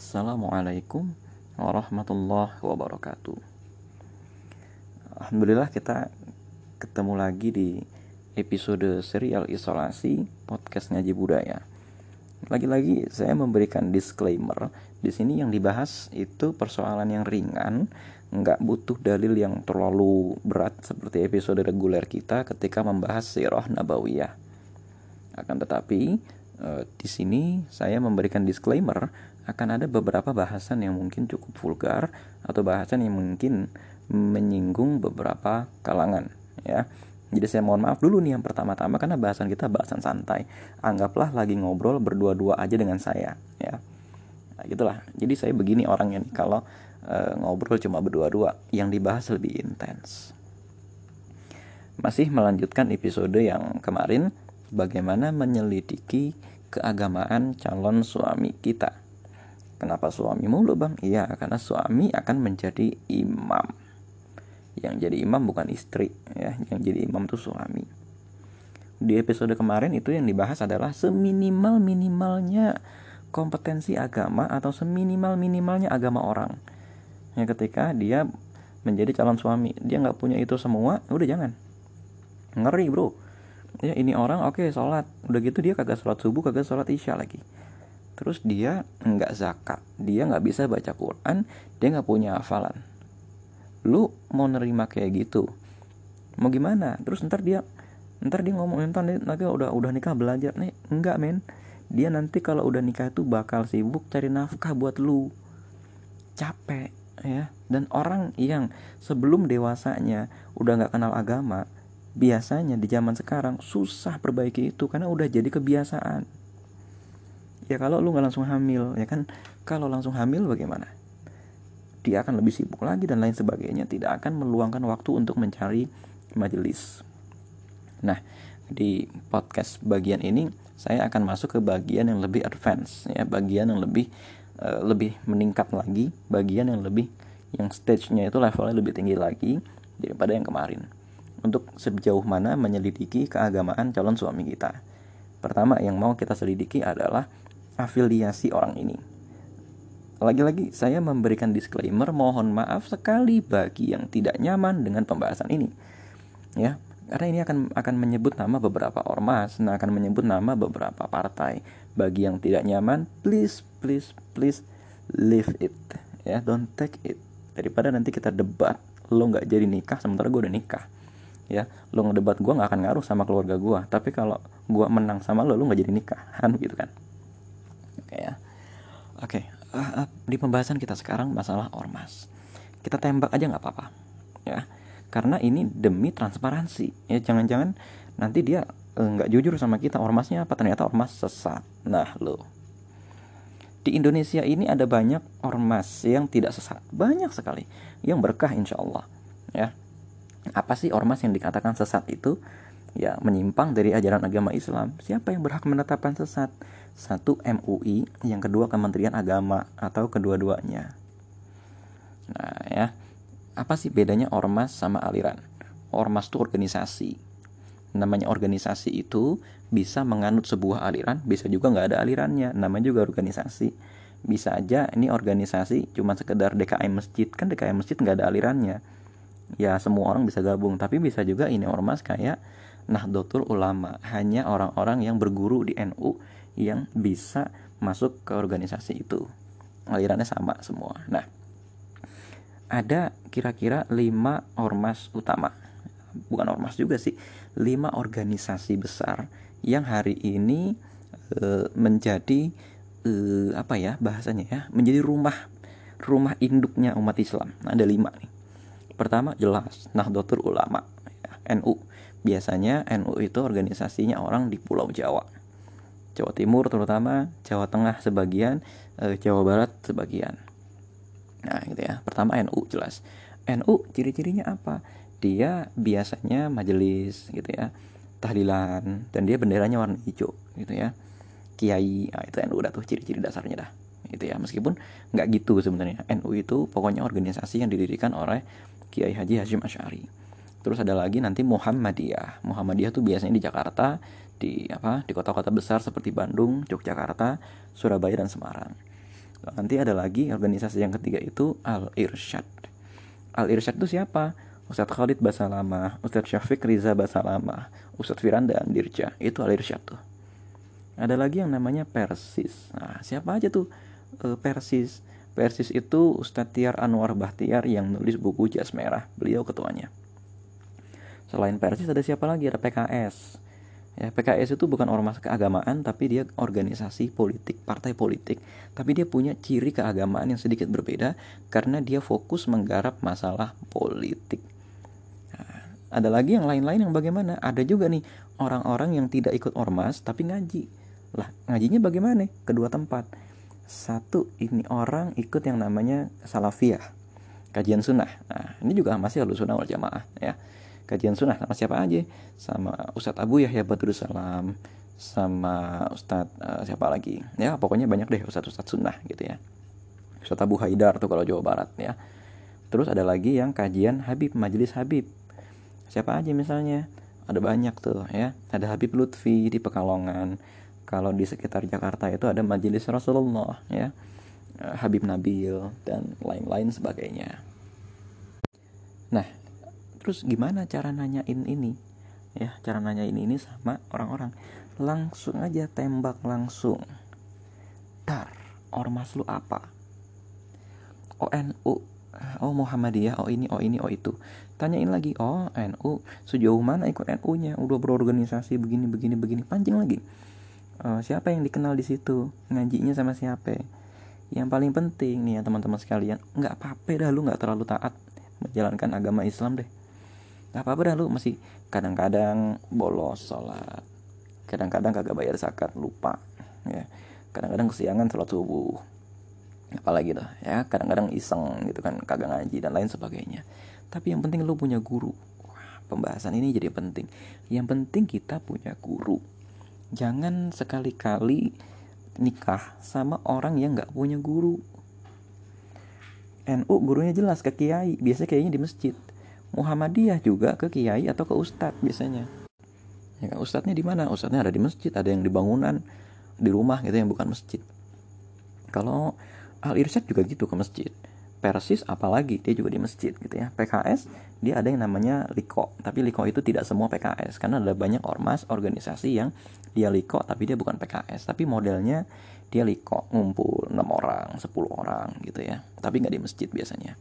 Assalamualaikum warahmatullahi wabarakatuh. Alhamdulillah kita ketemu lagi di episode serial isolasi podcast ngaji budaya. Lagi-lagi saya memberikan disclaimer di sini yang dibahas itu persoalan yang ringan, nggak butuh dalil yang terlalu berat seperti episode reguler kita ketika membahas sirah nabawiyah. Akan tetapi eh, di sini saya memberikan disclaimer akan ada beberapa bahasan yang mungkin cukup vulgar atau bahasan yang mungkin menyinggung beberapa kalangan ya. Jadi saya mohon maaf dulu nih yang pertama-tama karena bahasan kita bahasan santai. Anggaplah lagi ngobrol berdua-dua aja dengan saya ya. Nah, gitulah. Jadi saya begini orangnya nih kalau e, ngobrol cuma berdua-dua yang dibahas lebih intens. Masih melanjutkan episode yang kemarin bagaimana menyelidiki keagamaan calon suami kita. Kenapa suami mulu bang? Iya karena suami akan menjadi imam. Yang jadi imam bukan istri ya, yang jadi imam itu suami. Di episode kemarin itu yang dibahas adalah seminimal minimalnya kompetensi agama atau seminimal minimalnya agama orang. Ya ketika dia menjadi calon suami, dia nggak punya itu semua, udah jangan. Ngeri bro. Ya ini orang oke okay, sholat, udah gitu dia kagak sholat subuh, kagak sholat isya lagi. Terus dia nggak zakat. Dia nggak bisa baca Quran. Dia nggak punya hafalan. Lu mau nerima kayak gitu mau gimana? Terus ntar dia ntar dia ngomong ntar nanti udah udah nikah belajar. Nih enggak men. Dia nanti kalau udah nikah itu bakal sibuk cari nafkah buat lu. Capek ya. Dan orang yang sebelum dewasanya udah nggak kenal agama biasanya di zaman sekarang susah perbaiki itu karena udah jadi kebiasaan. Ya kalau lu nggak langsung hamil ya kan? Kalau langsung hamil bagaimana? Dia akan lebih sibuk lagi dan lain sebagainya. Tidak akan meluangkan waktu untuk mencari majelis. Nah di podcast bagian ini saya akan masuk ke bagian yang lebih advance ya. Bagian yang lebih uh, lebih meningkat lagi. Bagian yang lebih yang stage-nya itu levelnya lebih tinggi lagi daripada yang kemarin untuk sejauh mana menyelidiki keagamaan calon suami kita pertama yang mau kita selidiki adalah afiliasi orang ini. Lagi-lagi saya memberikan disclaimer mohon maaf sekali bagi yang tidak nyaman dengan pembahasan ini. Ya, karena ini akan akan menyebut nama beberapa ormas, nah akan menyebut nama beberapa partai. Bagi yang tidak nyaman, please please please leave it. Ya, don't take it. Daripada nanti kita debat, lo nggak jadi nikah sementara gue udah nikah ya lo ngedebat gue nggak akan ngaruh sama keluarga gue tapi kalau gue menang sama lo lo nggak jadi nikah kan gitu kan Oke ya. Oke, uh, uh, di pembahasan kita sekarang masalah ormas. Kita tembak aja nggak apa-apa, ya. Karena ini demi transparansi. Ya, jangan-jangan nanti dia eh, nggak uh, jujur sama kita ormasnya apa ternyata ormas sesat. Nah, lo. Di Indonesia ini ada banyak ormas yang tidak sesat, banyak sekali yang berkah insya Allah. Ya, apa sih ormas yang dikatakan sesat itu? Ya, menyimpang dari ajaran agama Islam. Siapa yang berhak menetapkan sesat? Satu MUI, yang kedua Kementerian Agama atau kedua-duanya. Nah, ya. Apa sih bedanya ormas sama aliran? Ormas itu organisasi. Namanya organisasi itu bisa menganut sebuah aliran, bisa juga nggak ada alirannya. Namanya juga organisasi. Bisa aja ini organisasi cuma sekedar DKM masjid, kan DKM masjid nggak ada alirannya. Ya semua orang bisa gabung, tapi bisa juga ini ormas kayak Nahdlatul Ulama, hanya orang-orang yang berguru di NU yang bisa masuk ke organisasi itu. Alirannya sama semua. Nah, ada kira-kira lima ormas utama. Bukan ormas juga sih, lima organisasi besar yang hari ini e, menjadi e, apa ya bahasanya ya, menjadi rumah rumah induknya umat Islam. Nah, ada lima nih. Pertama jelas Nahdlatul Ulama, ya, NU. Biasanya NU itu organisasinya orang di Pulau Jawa Jawa Timur terutama, Jawa Tengah sebagian, eh, Jawa Barat sebagian. Nah, gitu ya. Pertama NU jelas. NU ciri-cirinya apa? Dia biasanya majelis gitu ya. Tahlilan dan dia benderanya warna hijau gitu ya. Kiai, nah, itu NU udah tuh ciri-ciri dasarnya dah. Gitu ya. Meskipun nggak gitu sebenarnya. NU itu pokoknya organisasi yang didirikan oleh Kiai Haji Hashim Asy'ari. Terus ada lagi nanti Muhammadiyah. Muhammadiyah tuh biasanya di Jakarta, di apa di kota-kota besar seperti Bandung, Yogyakarta, Surabaya dan Semarang. nanti ada lagi organisasi yang ketiga itu Al Irsyad Al Irsyad itu siapa Ustadz Khalid Basalamah, Ustadz Syafiq Riza Basalamah, Ustadz Firanda Andirja, itu Al Irsyad tuh. Ada lagi yang namanya Persis. Nah, siapa aja tuh e, Persis? Persis itu Ustadz Tiar Anwar Bahtiar yang nulis buku Jas Merah. Beliau ketuanya. Selain Persis ada siapa lagi? Ada PKS. Ya, PKS itu bukan ormas keagamaan, tapi dia organisasi politik, partai politik. Tapi dia punya ciri keagamaan yang sedikit berbeda karena dia fokus menggarap masalah politik ada lagi yang lain-lain yang bagaimana ada juga nih orang-orang yang tidak ikut ormas tapi ngaji lah ngajinya bagaimana kedua tempat satu ini orang ikut yang namanya salafiyah kajian sunnah. Nah ini juga masih halus sunnah wal jamaah ya. Kajian sunnah sama siapa aja? Sama Ustadz Abu Yahya Badrul Salam sama Ustadz uh, siapa lagi? Ya pokoknya banyak deh Ustadz Ustadz sunnah gitu ya. Ustadz Abu Haidar tuh kalau Jawa Barat ya. Terus ada lagi yang kajian Habib Majelis Habib. Siapa aja misalnya? Ada banyak tuh ya. Ada Habib Lutfi di Pekalongan kalau di sekitar Jakarta itu ada Majelis Rasulullah ya. Eh, Habib Nabil dan lain-lain sebagainya. Nah terus gimana cara nanyain ini? Ya cara nanyain ini sama orang-orang. Langsung aja tembak langsung. Dar ormas lu apa? ONU oh Muhammadiyah oh ini oh ini oh itu. Tanyain lagi oh NU sejauh mana ikut NU nya udah berorganisasi begini begini begini. Pancing lagi uh, siapa yang dikenal di situ? Ngajinya sama siapa? Yang paling penting nih ya teman-teman sekalian nggak apa-apa dah lu nggak terlalu taat menjalankan agama Islam deh. Nggak apa-apa dah lu masih kadang-kadang bolos sholat kadang-kadang kagak bayar zakat lupa ya. Kadang-kadang kesiangan sholat subuh apalagi tuh ya. Kadang-kadang iseng gitu kan kagak ngaji dan lain sebagainya. Tapi yang penting lu punya guru. Wah, pembahasan ini jadi penting. Yang penting kita punya guru jangan sekali-kali nikah sama orang yang nggak punya guru. NU gurunya jelas ke kiai biasanya kayaknya di masjid. Muhammadiyah juga ke kiai atau ke ustadz biasanya. Ya ustadznya di mana? Ustadznya ada di masjid ada yang di bangunan di rumah gitu yang bukan masjid. Kalau Al Irsyad juga gitu ke masjid Persis apalagi dia juga di masjid gitu ya. PKS dia ada yang namanya Liko. Tapi Liko itu tidak semua PKS karena ada banyak ormas organisasi yang dia Liko tapi dia bukan PKS tapi modelnya dia Liko. Ngumpul 6 orang 10 orang gitu ya. Tapi nggak di masjid biasanya.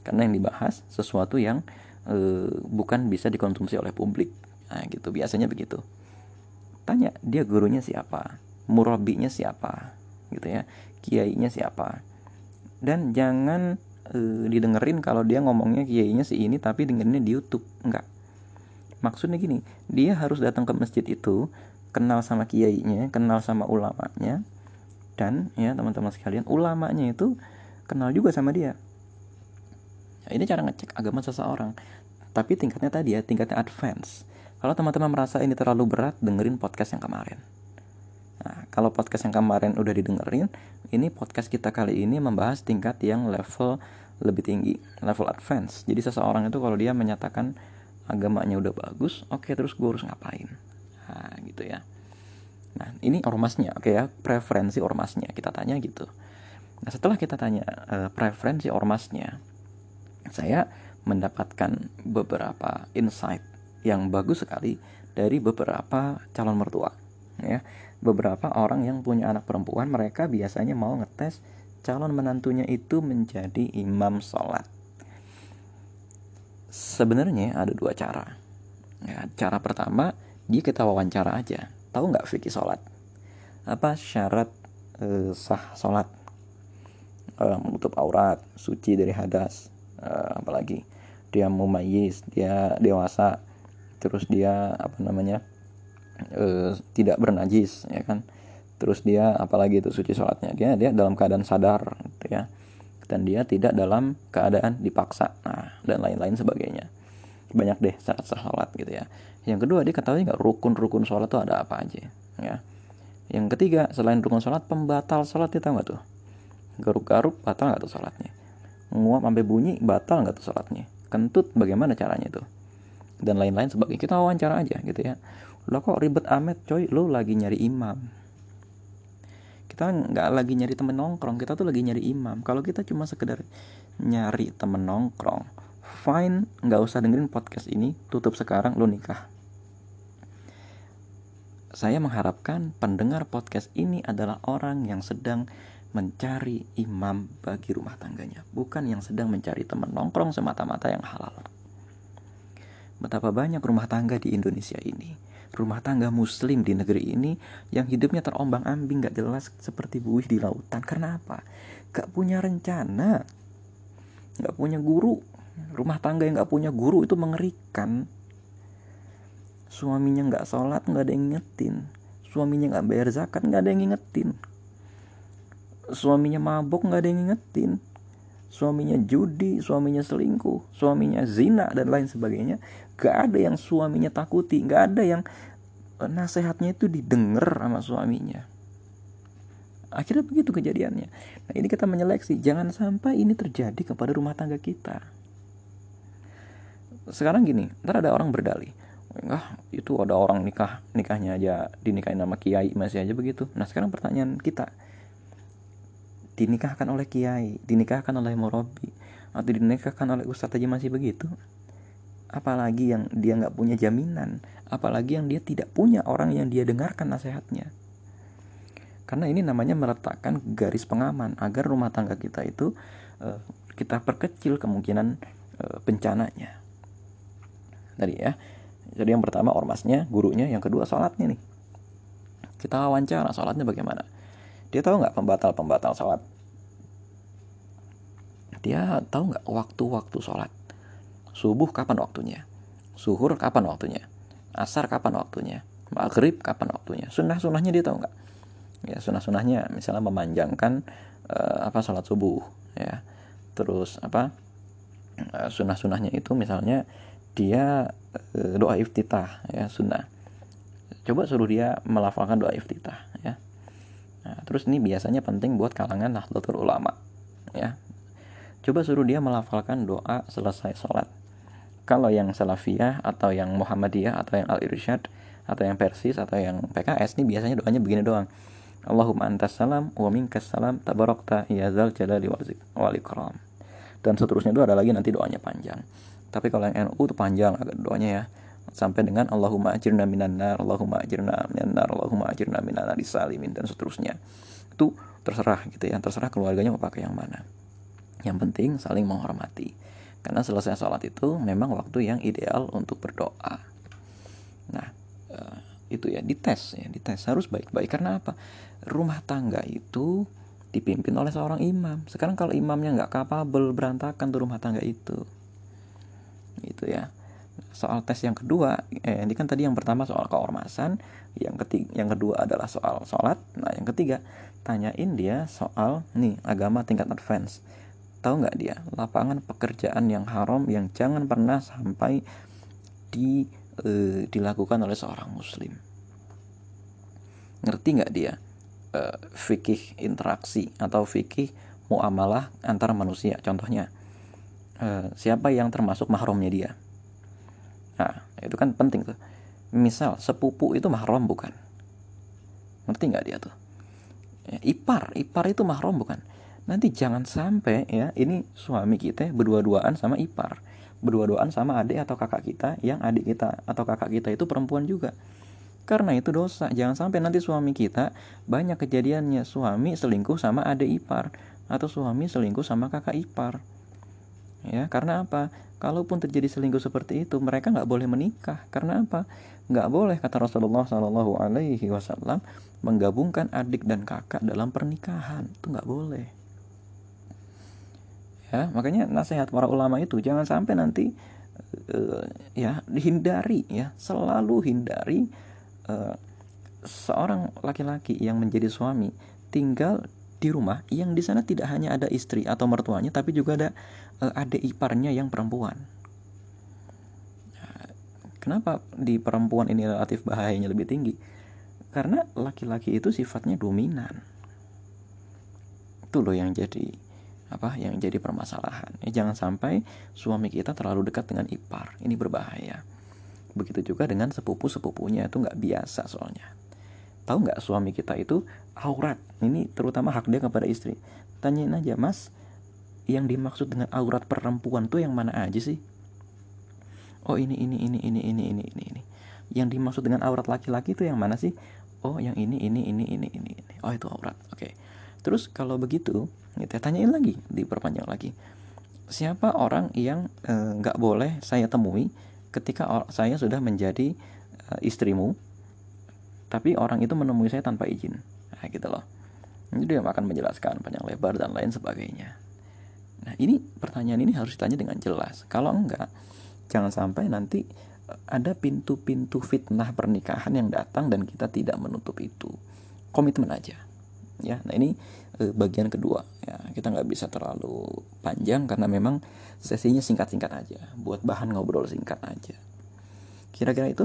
Karena yang dibahas sesuatu yang e, bukan bisa dikonsumsi oleh publik. Nah gitu. Biasanya begitu. Tanya dia gurunya siapa? Murabinya siapa? Gitu ya. Kiainya siapa dan jangan uh, didengerin kalau dia ngomongnya kiainya si ini tapi dengerinnya di YouTube. Enggak. Maksudnya gini dia harus datang ke masjid itu kenal sama kiainya kenal sama ulamanya dan ya teman-teman sekalian ulamanya itu kenal juga sama dia. Nah, ini cara ngecek agama seseorang. Tapi tingkatnya tadi ya tingkatnya advance. Kalau teman-teman merasa ini terlalu berat dengerin podcast yang kemarin Nah, kalau podcast yang kemarin udah didengerin, ini podcast kita kali ini membahas tingkat yang level lebih tinggi, level advance. Jadi seseorang itu kalau dia menyatakan agamanya udah bagus, oke okay, terus gue harus ngapain? Nah, gitu ya. Nah, ini ormasnya, oke okay ya, preferensi ormasnya. Kita tanya gitu. Nah, setelah kita tanya uh, preferensi ormasnya, saya mendapatkan beberapa insight yang bagus sekali dari beberapa calon mertua, ya beberapa orang yang punya anak perempuan mereka biasanya mau ngetes calon menantunya itu menjadi imam sholat. Sebenarnya ada dua cara. Ya, cara pertama dia kita wawancara aja. Tahu nggak fikih sholat? Apa syarat e, sah sholat? E, menutup aurat suci dari hadas e, apalagi. Dia mumayyiz dia dewasa terus dia apa namanya uh, tidak bernajis ya kan? Terus dia apalagi itu suci sholatnya dia dia dalam keadaan sadar gitu ya. Dan dia tidak dalam keadaan dipaksa nah dan lain-lain sebagainya. Banyak deh syarat sholat gitu ya. Yang kedua dia ketahui nggak rukun-rukun sholat tuh ada apa aja ya. Yang ketiga selain rukun sholat pembatal sholat kita nggak tuh? Garuk-garuk batal nggak tuh sholatnya? Nguap sampai bunyi batal nggak tuh sholatnya? Kentut bagaimana caranya tuh? Dan lain-lain sebagainya. Kita wawancara aja gitu ya lo kok ribet amat coy? Lo lagi nyari imam. Kita nggak lagi nyari temen nongkrong kita tuh lagi nyari imam. Kalau kita cuma sekedar nyari temen nongkrong fine nggak usah dengerin podcast ini tutup sekarang lo nikah. Saya mengharapkan pendengar podcast ini adalah orang yang sedang mencari imam bagi rumah tangganya, bukan yang sedang mencari teman nongkrong semata-mata yang halal. Betapa banyak rumah tangga di Indonesia ini, rumah tangga muslim di negeri ini yang hidupnya terombang-ambing gak jelas seperti buih di lautan. Karena apa? Gak punya rencana, gak punya guru. Rumah tangga yang gak punya guru itu mengerikan suaminya nggak sholat nggak ada yang ngingetin suaminya nggak bayar zakat nggak ada yang ngingetin suaminya mabuk nggak ada yang ngingetin suaminya judi suaminya selingkuh suaminya zina dan lain sebagainya gak ada yang suaminya takuti gak ada yang eh, nasehatnya itu didengar sama suaminya. Akhirnya begitu kejadiannya. Nah ini kita menyeleksi jangan sampai ini terjadi kepada rumah tangga kita. Sekarang gini ntar ada orang berdalih. Enggak itu ada orang nikah nikahnya aja dinikahin nama kiai masih aja begitu. Nah sekarang pertanyaan kita dinikahkan oleh kiai dinikahkan oleh murabi atau dinikahkan oleh ustadz aja masih begitu apalagi yang dia nggak punya jaminan apalagi yang dia tidak punya orang yang dia dengarkan nasihatnya karena ini namanya meletakkan garis pengaman agar rumah tangga kita itu uh, kita perkecil kemungkinan uh, bencananya tadi ya jadi yang pertama ormasnya, gurunya, yang kedua sholatnya nih. Kita wawancara sholatnya bagaimana. Dia tahu nggak pembatal-pembatal sholat? Dia tahu nggak waktu-waktu sholat? Subuh kapan waktunya? Suhur kapan waktunya? Asar kapan waktunya? Maghrib kapan waktunya? Sunnah-sunnahnya dia tahu nggak? Ya sunnah-sunnahnya misalnya memanjangkan uh, apa sholat subuh ya. Terus apa? Uh, sunnah-sunnahnya itu misalnya dia Eh, doa iftitah ya sunnah coba suruh dia melafalkan doa iftitah ya nah, terus ini biasanya penting buat kalangan nahdlatul ulama ya. Coba suruh dia melafalkan doa selesai sholat. Kalau yang salafiyah atau yang muhammadiyah atau yang al irsyad atau yang persis atau yang PKS ini biasanya doanya begini doang. Allahumma antas salam wa minkas salam tabarakta ya zal jalali wal ikram. Dan seterusnya itu ada lagi nanti doanya panjang. Tapi kalau yang NU itu panjang agak doanya ya sampai dengan Allahumma ajirna minan nar Allahumma ajirna minan nar Allahumma ajirna minan nar salimin dan seterusnya. Itu terserah gitu ya terserah keluarganya mau pakai yang mana. Yang penting saling menghormati. Karena selesai sholat itu memang waktu yang ideal untuk berdoa. Nah eh, itu ya dites ya dites. Harus baik-baik. Karena apa? Rumah tangga itu dipimpin oleh seorang imam. Sekarang kalau imamnya nggak kapabel berantakan tuh rumah tangga itu. Gitu ya soal tes yang kedua eh, ini kan tadi yang pertama soal keormasan yang ketiga yang kedua adalah soal sholat. Nah yang ketiga tanyain dia soal nih agama tingkat advance. Tahu nggak dia? Lapangan pekerjaan yang haram yang jangan pernah sampai di eh, dilakukan oleh seorang muslim. Ngerti nggak dia? Eh, fikih interaksi atau fikih muamalah antar manusia. Contohnya Eh, siapa yang termasuk mahramnya dia. Nah, itu kan penting tuh. Misal sepupu itu mahram bukan? Ngerti nggak dia tuh? Ya, ipar, ipar itu mahram bukan? Nanti jangan sampai ya ini suami kita berdua-duaan sama ipar, berdua-duaan sama adik atau kakak kita yang adik kita atau kakak kita itu perempuan juga. Karena itu dosa. Jangan sampai nanti suami kita banyak kejadiannya suami selingkuh sama adik ipar atau suami selingkuh sama kakak ipar ya karena apa? Kalaupun terjadi selingkuh seperti itu mereka nggak boleh menikah. Karena apa? Nggak boleh kata Rasulullah Shallallahu Alaihi Wasallam menggabungkan adik dan kakak dalam pernikahan. Itu nggak boleh. Ya makanya nasihat para ulama itu jangan sampai nanti uh, ya dihindari ya. Selalu hindari uh, seorang laki-laki yang menjadi suami tinggal di rumah yang di sana tidak hanya ada istri atau mertuanya tapi juga ada uh, adik iparnya yang perempuan. Nah, kenapa di perempuan ini relatif bahayanya lebih tinggi? Karena laki-laki itu sifatnya dominan. Itu loh yang jadi apa yang jadi permasalahan. Ya, jangan sampai suami kita terlalu dekat dengan ipar. Ini berbahaya. Begitu juga dengan sepupu-sepupunya itu nggak biasa soalnya. Tahu nggak suami kita itu aurat ini terutama hak dia kepada istri tanyain aja mas yang dimaksud dengan aurat perempuan tuh yang mana aja sih oh ini ini ini ini ini ini ini ini yang dimaksud dengan aurat laki-laki itu yang mana sih oh yang ini ini ini ini ini ini oh itu aurat oke okay. terus kalau begitu kita tanyain lagi diperpanjang lagi siapa orang yang nggak e, boleh saya temui ketika saya sudah menjadi e, istrimu tapi orang itu menemui saya tanpa izin nah gitu loh ini dia akan menjelaskan panjang lebar dan lain sebagainya Nah ini pertanyaan ini harus ditanya dengan jelas. Kalau enggak, jangan sampai nanti eh, ada pintu-pintu fitnah pernikahan yang datang dan kita tidak menutup itu. Komitmen aja. Ya, nah ini eh, bagian kedua. Ya, kita nggak bisa terlalu panjang karena memang sesinya singkat-singkat aja. Buat bahan ngobrol singkat aja. Kira-kira itu.